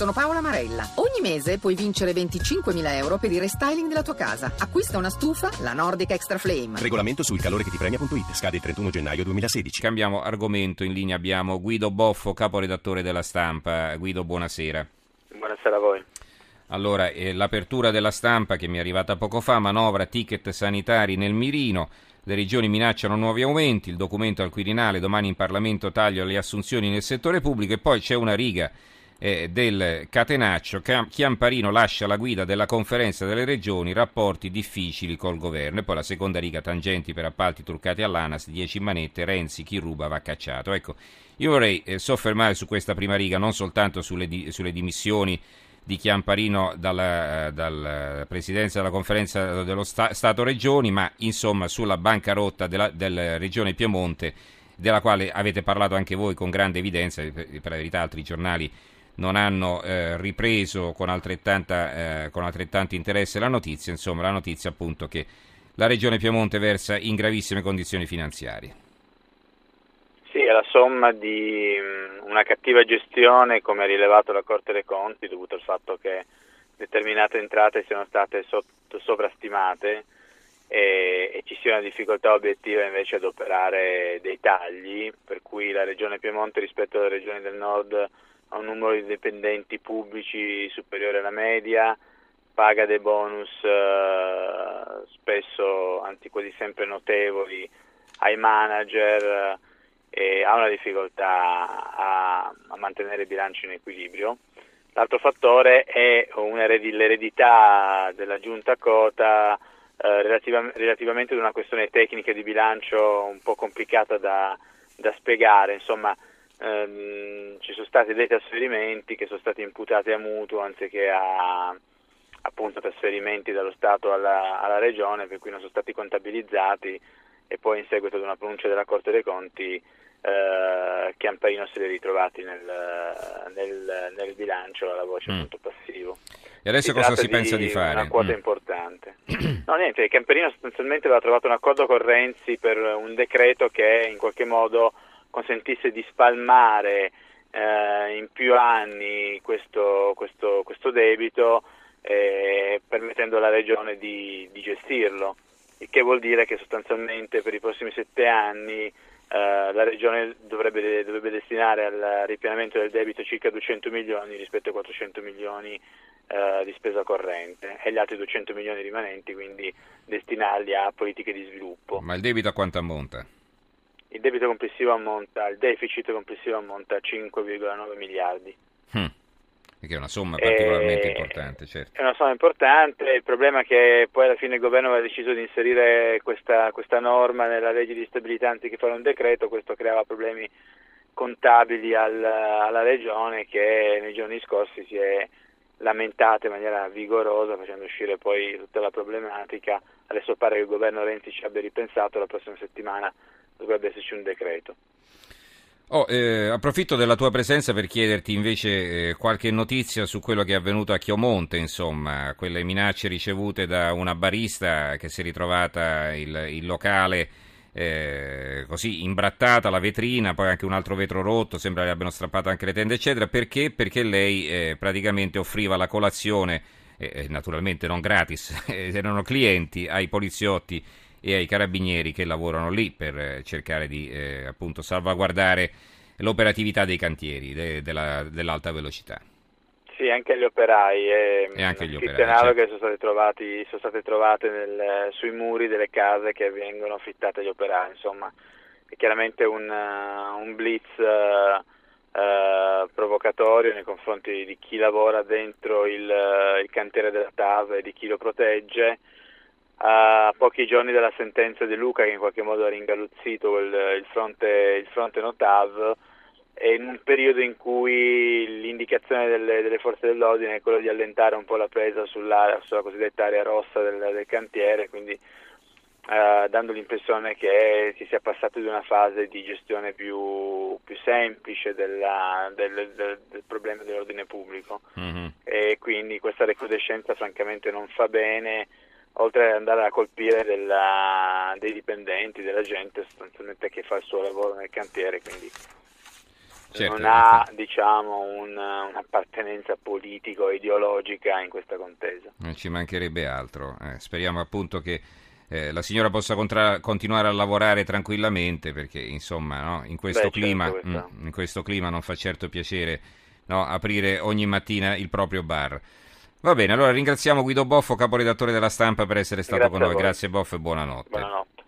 Sono Paola Marella. Ogni mese puoi vincere 25.000 euro per il restyling della tua casa. Acquista una stufa, la Nordic Extra Flame. Regolamento sul calore che ti premia.it. Scade il 31 gennaio 2016. Cambiamo argomento, in linea abbiamo Guido Boffo, caporedattore della stampa. Guido, buonasera. Buonasera a voi. Allora, eh, l'apertura della stampa che mi è arrivata poco fa, manovra ticket sanitari nel mirino. Le regioni minacciano nuovi aumenti, il documento al Quirinale, domani in Parlamento taglio alle assunzioni nel settore pubblico e poi c'è una riga eh, del catenaccio, Chiamparino lascia la guida della conferenza delle regioni, rapporti difficili col governo e poi la seconda riga tangenti per appalti truccati all'ANAS, 10 manette, Renzi chi ruba va cacciato. Ecco, io vorrei eh, soffermare su questa prima riga, non soltanto sulle, di, sulle dimissioni di Chiamparino dalla, eh, dalla, presidenza della conferenza dello sta, Stato-Regioni, ma insomma sulla bancarotta della, della Regione Piemonte, della quale avete parlato anche voi con grande evidenza, per, per la verità altri giornali non hanno eh, ripreso con, altrettanta, eh, con altrettanto interesse la notizia, insomma la notizia appunto che la Regione Piemonte versa in gravissime condizioni finanziarie. Sì, è la somma di mm, una cattiva gestione, come ha rilevato la Corte dei Conti, dovuto al fatto che determinate entrate siano state sovrastimate e, e, ci sia una difficoltà obiettiva invece ad operare dei tagli, per cui la Regione Piemonte rispetto alle regioni del nord ha un numero di dipendenti pubblici superiore alla media, paga dei bonus eh, spesso, anzi quasi sempre notevoli, ai manager e ha una difficoltà a, a mantenere il bilancio in equilibrio. L'altro fattore è l'eredità della giunta Cota eh, relativa, relativamente ad una questione tecnica di bilancio un po' complicata da, da spiegare. Insomma, ehm, ci sono stati dei trasferimenti che sono stati imputati a mutuo anziché a appunto, trasferimenti dallo Stato alla, alla Regione, per cui non sono stati contabilizzati e poi in seguito ad una pronuncia della Corte dei Conti eh, Chiamparino se li è ritrovati nel, nel, nel bilancio alla voce mm. passivo. E adesso si cosa si pensa di fare? Una quota mm. importante. no, niente, Chiamparino sostanzialmente aveva trovato un accordo con Renzi per un decreto che in qualche modo consentisse di spalmare eh, in più anni questo, questo, questo debito eh, permettendo alla Regione di, di gestirlo, il che vuol dire che sostanzialmente per i prossimi sette anni Uh, la Regione dovrebbe, dovrebbe, destinare al ripianamento del debito circa 200 milioni rispetto ai 400 milioni uh, di spesa corrente e gli altri 200 milioni rimanenti quindi destinarli a politiche di sviluppo. Ma il debito a quanto ammonta? Il debito complessivo ammonta, il deficit complessivo ammonta a 5,9 miliardi. Hmm che è una somma particolarmente eh, importante, certo. È una somma importante, il problema è che poi alla fine il governo aveva deciso di inserire questa, questa norma nella legge di stabilità anziché fare un decreto, questo creava problemi contabili al, alla regione che nei giorni scorsi si è lamentata in maniera vigorosa facendo uscire poi tutta la problematica. Adesso pare che il governo Renzi ci abbia ripensato, la prossima settimana dovrebbe esserci un decreto. Oh, eh, approfitto della tua presenza per chiederti invece eh, qualche notizia su quello che è avvenuto a Chiomonte, insomma, quelle minacce ricevute da una barista che si è ritrovata il, il locale eh, così imbrattata, la vetrina, poi anche un altro vetro rotto, sembra che abbiano strappato anche le tende, eccetera, perché? Perché lei eh, praticamente offriva la colazione, eh, eh, naturalmente non gratis, erano clienti ai poliziotti e ai carabinieri che lavorano lì per eh, cercare di eh, appunto salvaguardare l'operatività dei cantieri de, della, dell'alta velocità. Sì, anche gli operai e, e anche gli operai, analoghe certo. sono state, trovati, sono state trovate nel, sui muri delle case che vengono affittate agli operai, insomma è chiaramente un, uh, un blitz uh, provocatorio nei confronti di chi lavora dentro il, il cantiere della TAV e di chi lo protegge a pochi giorni dalla sentenza di Luca che in qualche modo ha ringaluzzito il, il, fronte, il fronte Notav e in un periodo in cui l'indicazione delle, delle, forze dell'ordine è quella di allentare un po' la presa sulla, sulla cosiddetta area rossa del, del cantiere, quindi eh, dando l'impressione che si sia passati di una fase di gestione più, più semplice della, del, del, del, problema dell'ordine pubblico mm-hmm. e quindi questa recrudescenza francamente non fa bene oltre ad andare a colpire della, dei dipendenti, della gente sostanzialmente che fa il suo lavoro nel cantiere. Quindi certo, non ha infatti. diciamo, un- un'appartenenza politica o ideologica in questa contesa. Non ci mancherebbe altro. Eh, speriamo appunto che eh, la signora possa contra- continuare a lavorare tranquillamente perché insomma no, in, questo Beh, certo, clima, questo- mm, in questo clima non fa certo piacere no, aprire ogni mattina il proprio bar. Va bene, allora ringraziamo Guido Boffo, caporedattore della stampa, per essere stato Grazie con noi. Grazie Boffo e buonanotte. Buonanotte.